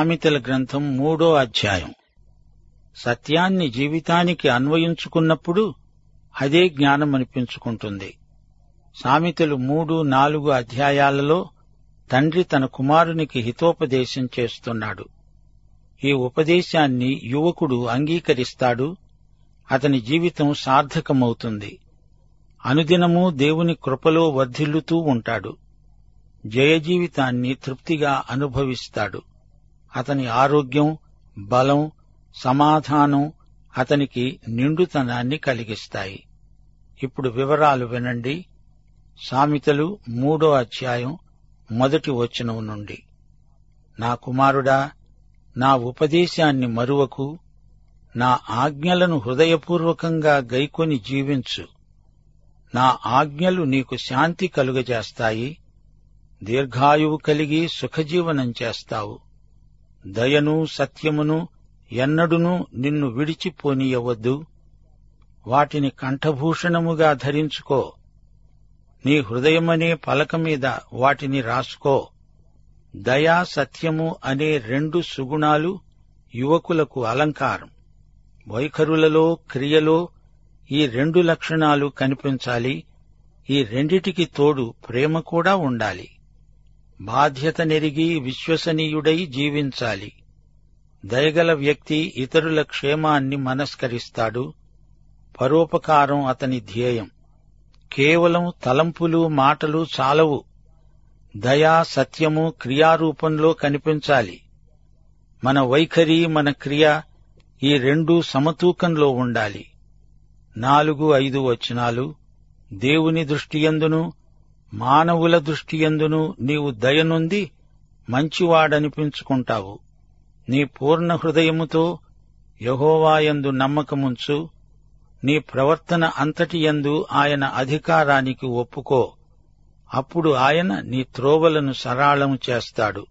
సామెతల గ్రంథం మూడో అధ్యాయం. సత్యాన్ని జీవితానికి అన్వయించుకున్నప్పుడు అదే జ్ఞానం అనిపించుకుంటుంది సామెతలు మూడు నాలుగు అధ్యాయాలలో తండ్రి తన కుమారునికి హితోపదేశం చేస్తున్నాడు. ఈ ఉపదేశాన్ని యువకుడు అంగీకరిస్తాడు. అతని జీవితం సార్థకమవుతుంది. అనుదినము దేవుని కృపలో వర్ధిల్లుతూ ఉంటాడు. జయజీవితాన్ని తృప్తిగా అనుభవిస్తాడు. అతని ఆరోగ్యం బలం సమాధానం అతనికి నిండుతనాన్ని కలిగిస్తాయి. ఇప్పుడు వివరాలు వినండి. సామెతలు మూడో అధ్యాయం మొదటి వచనం నుండి. నా కుమారుడా నా ఉపదేశాన్ని మరువకు నా ఆజ్ఞలను హృదయపూర్వకంగా గైకొని జీవించు. నా ఆజ్ఞలు నీకు శాంతి కలుగజేస్తాయి దీర్ఘాయువు కలిగి సుఖజీవనం చేస్తావు. దయను సత్యమును ఎన్నడునూ నిన్ను విడిచిపోనీయవద్దు. వాటిని కంఠభూషణముగా ధరించుకో. నీ హృదయమనే పలక మీద వాటిని రాసుకో. దయా సత్యము అనే రెండు సుగుణాలు యువకులకు అలంకారం. వైఖరులలో క్రియలో ఈ రెండు లక్షణాలు కనిపించాలి. ఈ రెండిటికి తోడు ప్రేమ కూడా ఉండాలి. బాధ్యత నెరిగి విశ్వసనీయుడై జీవించాలి. దయగల వ్యక్తి ఇతరుల క్షేమాన్ని మనస్కరిస్తాడు. పరోపకారం అతని ధ్యేయం. కేవలం తలంపులు మాటలు చాలవు. దయా సత్యము క్రియారూపంలో కనిపించాలి. మన వైఖరి మన క్రియ ఈ రెండూ సమతూకంలో ఉండాలి. నాలుగు ఐదు వచనాలు. దేవుని దృష్టియందును మానవుల దృష్టియందును నీవు దయనుంది మంచివాడనిపించుకుంటావు. నీ పూర్ణ హృదయముతో యహోవాయందు నమ్మకముంచు నీ ప్రవర్తన అంతటియందు ఆయన అధికారానికి ఒప్పుకో. అప్పుడు ఆయన నీ త్రోవలను సరాళము చేస్తాడు.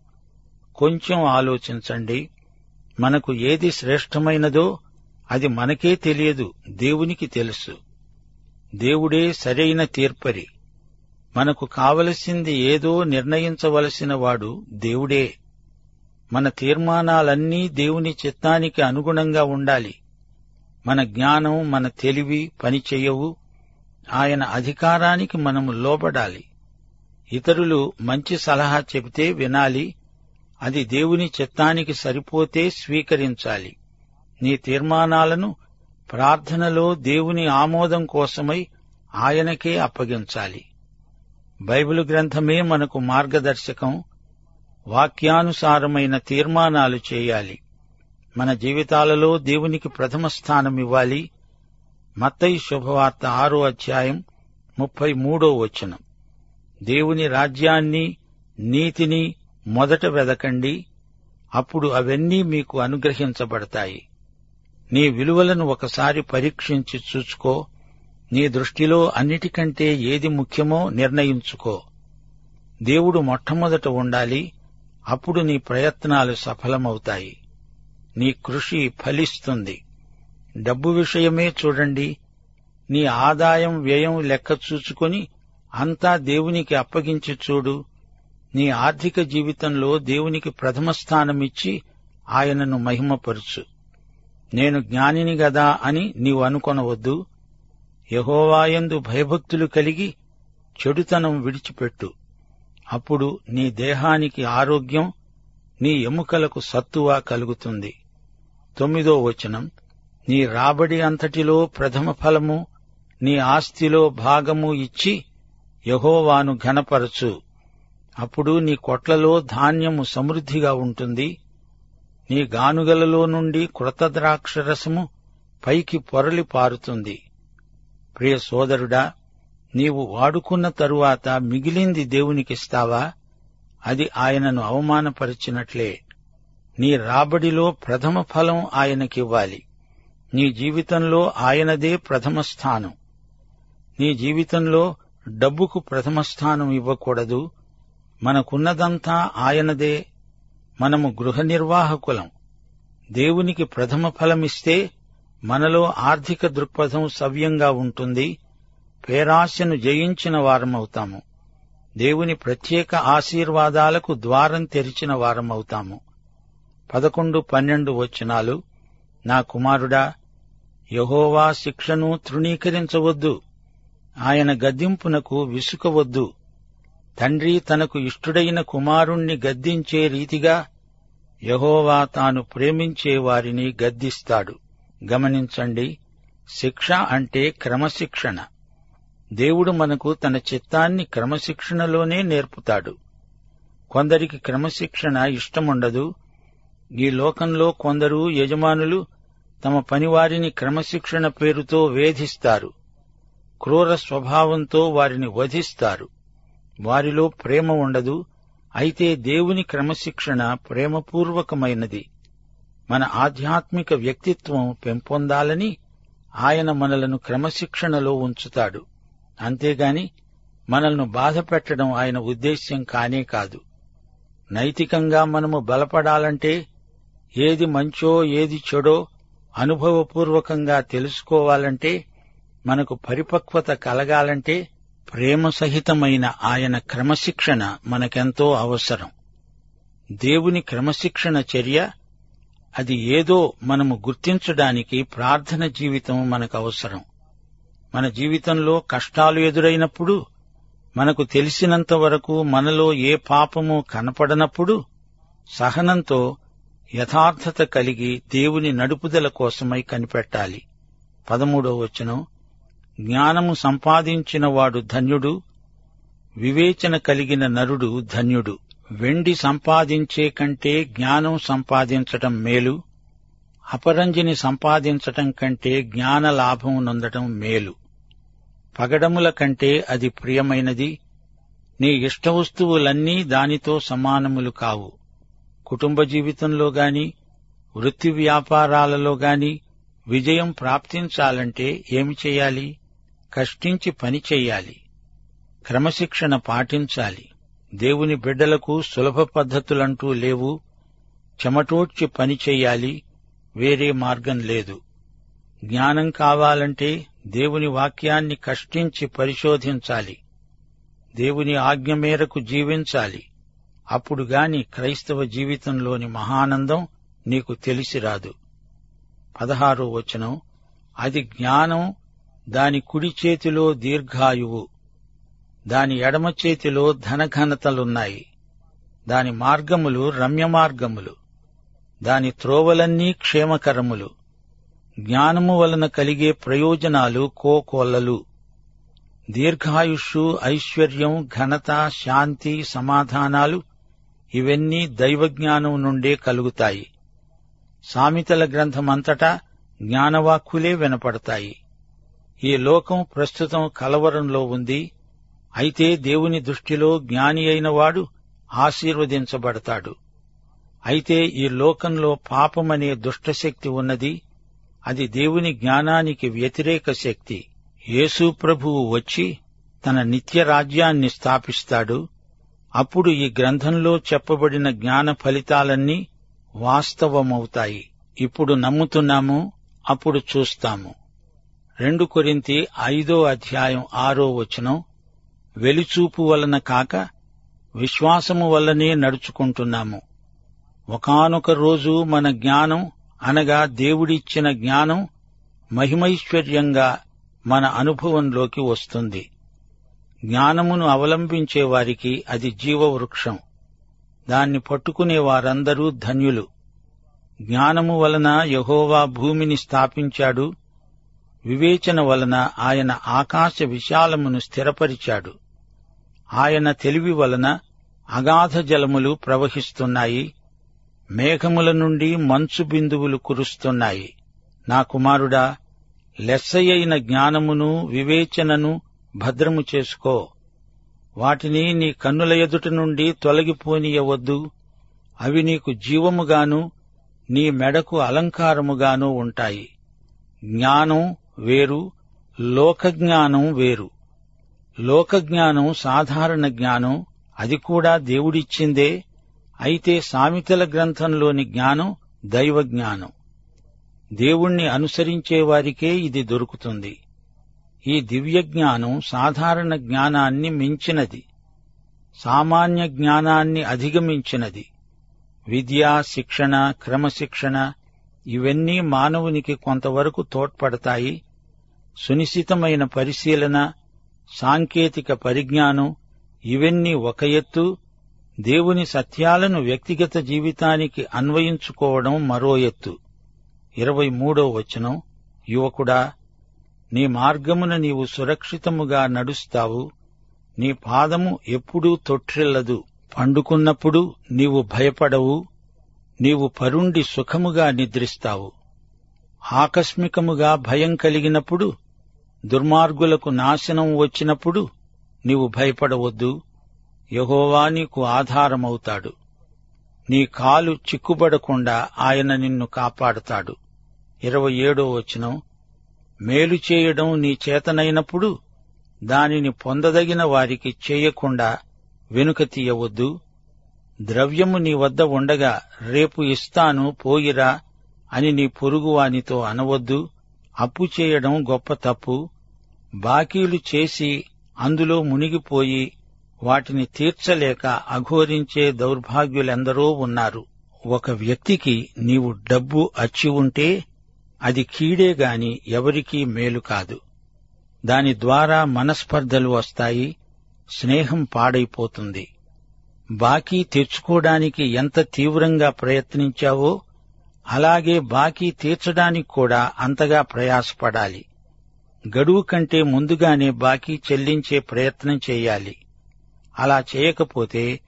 కొంచెం ఆలోచించండి. మనకు ఏది శ్రేష్టమైనదో అది మనకే తెలియదు దేవునికి తెలుసు. దేవుడే సరైన తీర్పరి. మనకు కావలసింది ఏదో నిర్ణయించవలసిన వాడు దేవుడే. మన తీర్మానాలన్నీ దేవుని చిత్తానికి అనుగుణంగా ఉండాలి. మన జ్ఞానం మన తెలివి పనిచేయవు. ఆయన అధికారానికి మనము లోబడాలి. ఇతరులు మంచి సలహా చెబితే వినాలి. అది దేవుని చిత్తానికి సరిపోతే స్వీకరించాలి. నీ తీర్మానాలను ప్రార్థనలో దేవుని ఆమోదం కోసమై ఆయనకే అప్పగించాలి. బైబిల్ గ్రంథమే మనకు మార్గదర్శకం వాక్యానుసారమైన తీర్మానాలు చేయాలి. మన జీవితాలలో దేవునికి ప్రథమ స్థానం ఇవ్వాలి. మత్తయి శుభవార్త ఆరో అధ్యాయం ముప్పై మూడో వచనం. దేవుని రాజ్యాన్ని నీతిని మొదట వెదకండి. అప్పుడు అవన్నీ మీకు అనుగ్రహించబడతాయి. నీ విలువలను ఒకసారి పరీక్షించి చూచుకో. నీ దృష్టిలో అన్నిటికంటే ఏది ముఖ్యమో నిర్ణయించుకో. దేవుడు మొట్టమొదట ఉండాలి అప్పుడు నీ ప్రయత్నాలు సఫలమవుతాయి. నీ కృషి ఫలిస్తుంది. డబ్బు విషయమే చూడండి. నీ ఆదాయం వ్యయం లెక్క చూచుకొని అంతా దేవునికి అప్పగించి చూడు. నీ ఆర్థిక జీవితంలో దేవునికి ప్రథమ స్థానమిచ్చి ఆయనను మహిమపరుచు. నేను జ్ఞానిని గదా అని నీవు అనుకొనవద్దు. యహోవాయందు భయభక్తులు కలిగి చెడుతనం విడిచిపెట్టు. అప్పుడు నీ దేహానికి ఆరోగ్యం నీ ఎముకలకు సత్తువా కలుగుతుంది. తొమ్మిదో వచనం నీ రాబడి అంతటిలో ప్రథమ ఫలము నీ ఆస్తిలో భాగము ఇచ్చి యహోవాను ఘనపరచు. అప్పుడు నీ కొట్లలో ధాన్యము సమృద్ధిగా ఉంటుంది. నీ గానుగలలో నుండి కృత ద్రాక్షరసము పైకి పొరలి పారుతుంది. ప్రియ సోదరుడా నీవు వాడుకున్న తరువాత మిగిలింది దేవునికిస్తావా? అది ఆయనను అవమానపరిచినట్లే. నీ రాబడిలో ప్రథమ ఫలం ఆయనకివ్వాలి. నీ జీవితంలో ఆయనదే ప్రథమ స్థానం. నీ జీవితంలో డబ్బుకు ప్రథమ స్థానం ఇవ్వకూడదు. మనకున్నదంతా ఆయనదే. మనము గృహ నిర్వాహకులం. దేవునికి ప్రథమ ఫలమిస్తే మనలో ఆర్థిక దృక్పథం సవ్యంగా ఉంటుంది. పేరాశను జయించిన వారమవుతాము. దేవుని ప్రత్యేక ఆశీర్వాదాలకు ద్వారం తెరిచిన వారమవుతాము. పదకొండు పన్నెండు వచనాలు. నా కుమారుడా యహోవా శిక్షను తృణీకరించవద్దు. ఆయన గద్దింపునకు విసుకవద్దు. తండ్రి తనకు ఇష్టుడైన కుమారుణ్ణి గద్దించే రీతిగా యహోవా తాను ప్రేమించే వారిని గద్దిస్తాడు. గమనించండి శిక్ష అంటే క్రమశిక్షణ. దేవుడు మనకు తన చిత్తాన్ని క్రమశిక్షణలోనే నేర్పుతాడు. కొందరికి క్రమశిక్షణ ఇష్టముండదు. ఈ లోకంలో కొందరు యజమానులు తమ పనివారిని క్రమశిక్షణ పేరుతో వేధిస్తారు. క్రూర స్వభావంతో వారిని వధిస్తారు. వారిలో ప్రేమ ఉండదు. అయితే దేవుని క్రమశిక్షణ ప్రేమపూర్వకమైనది. మన ఆధ్యాత్మిక వ్యక్తిత్వం పెంపొందాలని ఆయన మనలను క్రమశిక్షణలో ఉంచుతాడు. అంతేగాని మనల్ని బాధపెట్టడం ఆయన ఉద్దేశ్యం కానే కాదు. నైతికంగా మనము బలపడాలంటే ఏది మంచో ఏది చెడో అనుభవపూర్వకంగా తెలుసుకోవాలంటే మనకు పరిపక్వత కలగాలంటే ప్రేమ సహితమైన ఆయన క్రమశిక్షణ మనకెంతో అవసరం. దేవుని క్రమశిక్షణ చర్య అది ఏదో మనము గుర్తించడానికి ప్రార్థన జీవితం మనకు అవసరం. మన జీవితంలో కష్టాలు ఎదురైనప్పుడు మనకు తెలిసినంత వరకు మనలో ఏ పాపము కనపడనప్పుడు సహనంతో యథార్థత కలిగి దేవుని నడుపుదల కోసమై కనిపెట్టాలి. పదమూడో వచనం. జ్ఞానము సంపాదించినవాడు ధన్యుడు వివేచన కలిగిన నరుడు ధన్యుడు. వెండి సంపాదించే కంటే జ్ఞానం సంపాదించటం మేలు అపరంజిని సంపాదించటం కంటే జ్ఞాన లాభం నొందటం మేలు. పగడముల కంటే అది ప్రియమైనది. నీ ఇష్టవస్తువులన్నీ దానితో సమానములు కావు. కుటుంబ జీవితంలో గాని వృత్తి వ్యాపారాలలో గాని విజయం ప్రాప్తించాలంటే ఏమి చేయాలి? కష్టించి పని చెయ్యాలి క్రమశిక్షణ పాటించాలి. దేవుని బిడ్డలకు సులభ పద్ధతులంటూ లేవు. చెమటోడ్చి పని చెయ్యాలి. వేరే మార్గం లేదు. జ్ఞానం కావాలంటే దేవుని వాక్యాన్ని కష్టించి పరిశోధించాలి. దేవుని ఆజ్ఞ మేరకు జీవించాలి. అప్పుడు గాని క్రైస్తవ జీవితంలోని మహానందం నీకు తెలిసిరాదు పదహారో వచనం. అది జ్ఞానం దాని కుడి చేతిలో దీర్ఘాయువు. దాని ఎడమ చేతిలో ధనఘనతలున్నాయి. దాని మార్గములు రమ్య మార్గములు దాని త్రోవలన్నీ క్షేమకరములు. జ్ఞానము వలన కలిగే ప్రయోజనాలు కోకొల్లలు. దీర్ఘాయుష్షు ఐశ్వర్యం ఘనత శాంతి సమాధానాలు ఇవన్నీ దైవజ్ఞానం నుండే కలుగుతాయి. సామెతల గ్రంథమంతటా జ్ఞానవాక్కులే వినపడతాయి. ఈ లోకం ప్రస్తుతం కలవరంలో ఉంది. అయితే దేవుని దృష్టిలో జ్ఞాని అయిన వాడు ఆశీర్వదించబడతాడు. అయితే ఈ లోకంలో పాపమనే దుష్టశక్తి ఉన్నది అది దేవుని జ్ఞానానికి వ్యతిరేక శక్తి. యేసు ప్రభువు వచ్చి తన నిత్య రాజ్యాన్ని స్థాపిస్తాడు. అప్పుడు ఈ గ్రంథంలో చెప్పబడిన జ్ఞాన ఫలితాలన్నీ వాస్తవమవుతాయి. ఇప్పుడు నమ్ముతున్నాము అప్పుడు చూస్తాము. రెండు కొరింతి ఐదో అధ్యాయం ఆరో వచనం. వెలిచూపు వలన కాక విశ్వాసము వల్లనే నడుచుకుంటున్నాము. ఒకానొక రోజు మన జ్ఞానం అనగా దేవుడిచ్చిన జ్ఞానం మహిమైశ్వర్యంగా మన అనుభవంలోకి వస్తుంది. జ్ఞానమును అవలంబించే వారికి అది జీవవృక్షం. దాన్ని పట్టుకునే వారందరూ ధన్యులు. జ్ఞానము వలన యహోవా భూమిని స్థాపించాడు. వివేచన వలన ఆయన ఆకాశ విశాలమును స్థిరపరిచాడు. ఆయన తెలివి వలన అగాధ జలములు ప్రవహిస్తున్నాయి. మేఘముల నుండి మంచు బిందువులు కురుస్తున్నాయి. నా కుమారుడా లెస్సయైన జ్ఞానమును వివేచనను భద్రము చేసుకో. వాటిని నీ కన్నుల ఎదుట నుండి తొలగిపోనీయవద్దు. అవి నీకు జీవముగాను నీ మెడకు అలంకారముగాను ఉంటాయి. జ్ఞానం వేరు లోకజ్ఞానం వేరు. లోకజ్ఞానం సాధారణ జ్ఞానం అది కూడా దేవుడిచ్చిందే. అయితే సామెతల గ్రంథంలోని జ్ఞానం దైవజ్ఞానం. దేవుణ్ణి అనుసరించేవారికే ఇది దొరుకుతుంది. ఈ దివ్య జ్ఞానం సాధారణ జ్ఞానాన్ని మించినది. సామాన్య జ్ఞానాన్ని అధిగమించినది. విద్య శిక్షణ క్రమశిక్షణ ఇవన్నీ మానవునికి కొంతవరకు తోడ్పడతాయి. సునిశితమైన పరిశీలన సాంకేతిక పరిజ్ఞానం ఇవన్నీ ఒక ఎత్తు దేవుని సత్యాలను వ్యక్తిగత జీవితానికి అన్వయించుకోవడం మరో ఎత్తు. ఇరవై మూడో వచనం యువకుడా నీ మార్గమున నీవు సురక్షితముగా నడుస్తావు. నీ పాదము ఎప్పుడూ తొట్రిల్లదు పండుకున్నప్పుడు నీవు భయపడవు. నీవు పరుండి సుఖముగా నిద్రిస్తావు. ఆకస్మికముగా భయం కలిగినప్పుడు దుర్మార్గులకు నాశనం వచ్చినప్పుడు నీవు భయపడవద్దు. యహోవా నీకు ఆధారమవుతాడు. నీ కాలు చిక్కుబడకుండా ఆయన నిన్ను కాపాడుతాడు. ఇరవై ఏడో వచనం. మేలు చేయడం నీ చేతనైనప్పుడు దానిని పొందదగిన వారికి చేయకుండా వెనుక తీయవద్దు. ద్రవ్యము నీ వద్ద ఉండగా రేపు ఇస్తాను పోయిరా అని నీ పొరుగువానితో అనవద్దు. అప్పు చేయడం గొప్ప తప్పు. బాకీలు చేసి అందులో మునిగిపోయి వాటిని తీర్చలేక అఘోరించే దౌర్భాగ్యులెందరో ఉన్నారు. ఒక వ్యక్తికి నీవు డబ్బు అచ్చి ఉంటే అది కీడే గాని ఎవరికీ మేలు కాదు. దాని ద్వారా మనస్పర్ధలు వస్తాయి స్నేహం పాడైపోతుంది. బాకీ తెచ్చుకోవడానికి ఎంత తీవ్రంగా ప్రయత్నించావో అలాగే బాకీ తీర్చడానికి కూడా అంతగా ప్రయాసపడాలి. గడువు కంటే ముందుగానే బాకీ చెల్లించే ప్రయత్నం చేయాలి. అలా చేయకపోతే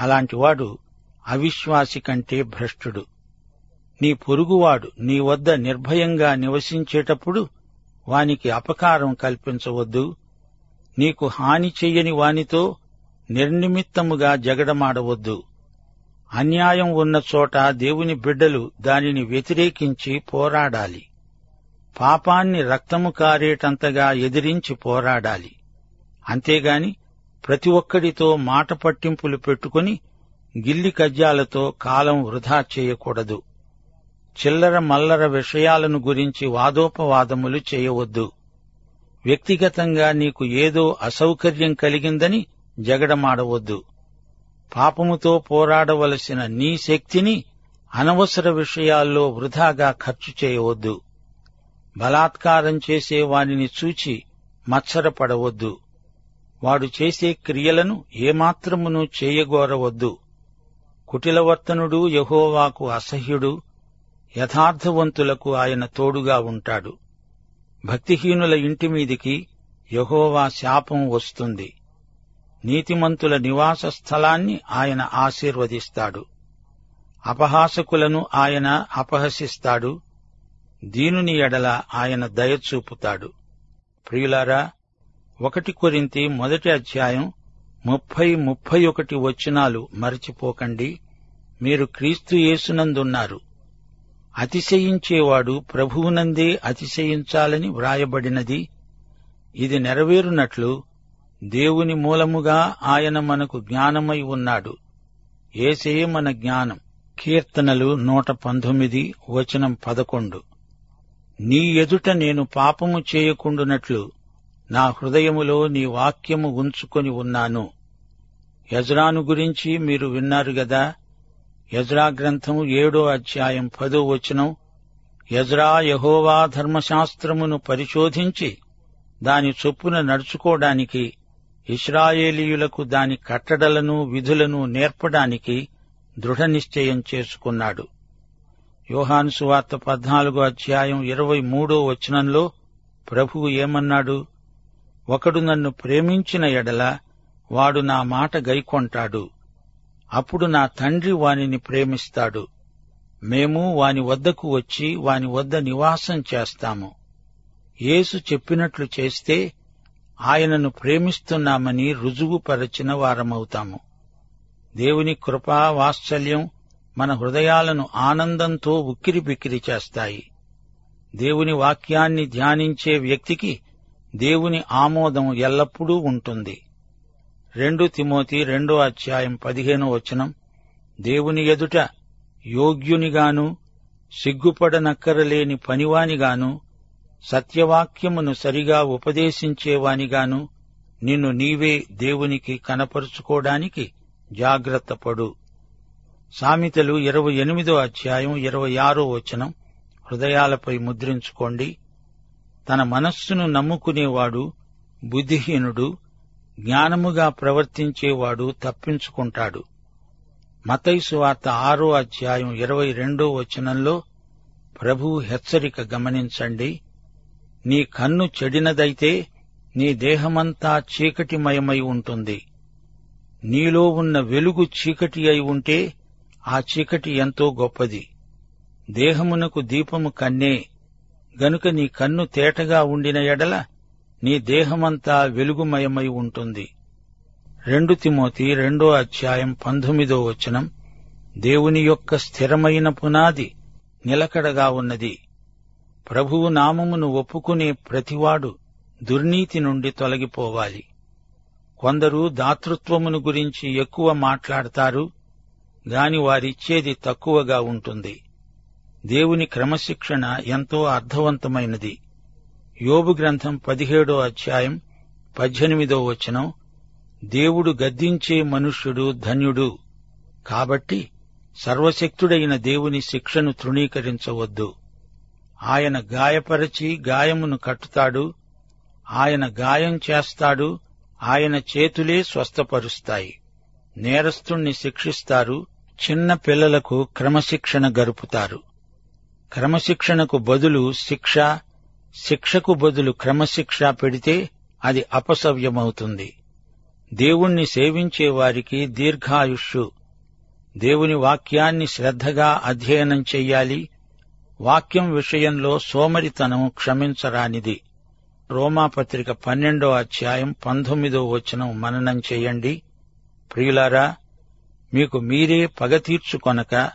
అలాంటివాడు అవిశ్వాసి కంటే భ్రష్టుడు. నీ పొరుగువాడు నీ వద్ద నిర్భయంగా నివసించేటప్పుడు వానికి అపకారం కల్పించవద్దు. నీకు హాని చెయ్యని వానితో నిర్నిమిత్తముగా జగడమాడవద్దు. అన్యాయం ఉన్న చోట దేవుని బిడ్డలు దానిని వ్యతిరేకించి పోరాడాలి. పాపాన్ని రక్తము కారేటంతగా ఎదిరించి పోరాడాలి. అంతేగాని ప్రతి ఒక్కడితో మాట పట్టింపులు పెట్టుకుని గిల్లి కజ్జాలతో కాలం వృధా చేయకూడదు. చిల్లర మల్లర విషయాలను గురించి వాదోపవాదములు చేయవద్దు. వ్యక్తిగతంగా నీకు ఏదో అసౌకర్యం కలిగిందని జగడమాడవద్దు. పాపముతో పోరాడవలసిన నీ శక్తిని అనవసర విషయాల్లో వృధాగా ఖర్చు చేయవద్దు. బలాత్కారం చేసే వానిని చూచి మత్సరపడవద్దు. వాడు చేసే క్రియలను ఏమాత్రమును చేయగోరవద్దు. కుటిలవర్తనుడు యహోవాకు అసహ్యుడు యథార్థవంతులకు ఆయన తోడుగా ఉంటాడు. భక్తిహీనుల ఇంటి మీదికి యహోవా శాపం వస్తుంది. నీతిమంతుల నివాస స్థలాన్ని ఆయన ఆశీర్వదిస్తాడు. అపహాసకులను ఆయన అపహసిస్తాడు. దీనుని ఎడల ఆయన దయచూపుతాడు ప్రియులారా ఒకటి కొరింతి మొదటి అధ్యాయం ముప్పై ముప్పై ఒకటి వచనాలు మరచిపోకండి. మీరు క్రీస్తు యేసునందున్నారు. అతిశయించేవాడు ప్రభువునందే అతిశయించాలని వ్రాయబడినది. ఇది నెరవేరునట్లు దేవుని మూలముగా ఆయన మనకు జ్ఞానమై ఉన్నాడు. ఏసే మన జ్ఞానం. కీర్తనలు నూట పంతొమ్మిది వచనం పదకొండు. నీ ఎదుట నేను పాపము చేయకుండునట్లు నా హృదయములో నీ వాక్యము ఉంచుకొని ఉన్నాను. యజ్రాను గురించి మీరు విన్నారు గదా? యజ్రా గ్రంథము ఏడో అధ్యాయం పదో వచనం. యజ్రా యహోవా ధర్మశాస్త్రమును పరిశోధించి దాని చొప్పున నడుచుకోవడానికి ఇస్రాయేలీయులకు దాని కట్టడలను విధులను నేర్పడానికి దృఢనిశ్చయం చేసుకున్నాడు. యోహాను సువార్త పద్నాలుగో అధ్యాయం ఇరవై మూడో వచనంలో ప్రభువు ఏమన్నాడు? ఒకడు నన్ను ప్రేమించిన ఎడల వాడు నా మాట గైకొంటాడు. అప్పుడు నా తండ్రి వానిని ప్రేమిస్తాడు. మేము వాని వద్దకు వచ్చి వాని వద్ద నివాసం చేస్తాము. యేసు చెప్పినట్లు చేస్తే ఆయనను ప్రేమిస్తున్నామని రుజువుపరచిన వారమవుతాము. దేవుని కృపా వాత్సల్యం మన హృదయాలను ఆనందంతో ఉక్కిరిబిక్కిరి చేస్తాయి. దేవుని వాక్యాన్ని ధ్యానించే వ్యక్తికి దేవుని ఆమోదం ఎల్లప్పుడూ ఉంటుంది. రెండు తిమోతి రెండో అధ్యాయం పదిహేను వచనం దేవుని ఎదుట యోగ్యునిగాను సిగ్గుపడనక్కరలేని పనివానిగాను సత్యవాక్యమును సరిగా ఉపదేశించేవానిగాను నిన్ను నీవే దేవునికి కనపరుచుకోవడానికి జాగ్రత్తపడు సామెతలు ఇరవై ఎనిమిదో అధ్యాయం ఇరవై ఆరో వచనం హృదయాలపై ముద్రించుకోండి. తన మనస్సును నమ్ముకునేవాడు బుద్ధిహీనుడు జ్ఞానముగా ప్రవర్తించేవాడు తప్పించుకుంటాడు. మతైసు వార్త ఆరో అధ్యాయం ఇరవై రెండో వచనంలో ప్రభు హెచ్చరిక గమనించండి. నీ కన్ను చెడినదైతే నీ దేహమంతా చీకటిమయమై ఉంటుంది. నీలో ఉన్న వెలుగు చీకటి అయి ఉంటే ఆ చీకటి ఎంతో గొప్పది. దేహమునకు దీపము కన్నే. గనుక నీ కన్ను తేటగా ఉండిన ఎడల నీ దేహమంతా వెలుగుమయమై ఉంటుంది. రెండు తిమోతి రెండో అధ్యాయం పంతొమ్మిదో వచనం దేవుని యొక్క స్థిరమైన పునాది నిలకడగా ఉన్నది. ప్రభువు నామమును ఒప్పుకునే ప్రతివాడు దుర్నీతి నుండి తొలగిపోవాలి. కొందరు దాతృత్వమును గురించి ఎక్కువ మాట్లాడతారు గాని వారిచ్చేది తక్కువగా ఉంటుంది. దేవుని క్రమశిక్షణ ఎంతో అర్థవంతమైనది. యోబు గ్రంథం పదిహేడో అధ్యాయం పద్దెనిమిదో వచనం దేవుడు గద్దించే మనుష్యుడు ధన్యుడు. కాబట్టి సర్వశక్తుడైన దేవుని శిక్షను తృణీకరించవద్దు. ఆయన గాయపరచి గాయమును కట్టుతాడు ఆయన గాయం చేస్తాడు ఆయన చేతులే స్వస్థపరుస్తాయి. నేరస్తుణ్ణి శిక్షిస్తారు చిన్న పిల్లలకు క్రమశిక్షణ గరుపుతారు. క్రమశిక్షణకు బదులు శిక్ష శిక్షకు బదులు క్రమశిక్ష పెడితే అది అపసవ్యమవుతుంది. దేవుణ్ణి సేవించే వారికి దీర్ఘాయుష్షు. దేవుని వాక్యాన్ని శ్రద్ధగా అధ్యయనం చెయ్యాలి వాక్యం విషయంలో సోమరితనం క్షమించరానిది. రోమాపత్రిక పన్నెండో అధ్యాయం పంతొమ్మిదో వచనం మననం చేయండి. ప్రియులారా మీకు మీరే పగ తీర్చుకొనక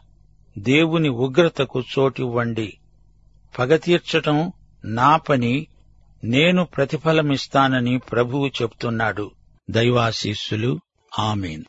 దేవుని ఉగ్రతకు చోటివ్వండి. పగ తీర్చటం నా పని నేను ప్రతిఫలమిస్తానని ప్రభువు చెప్తున్నాడు. దైవాశీస్సులు. ఆమెన్.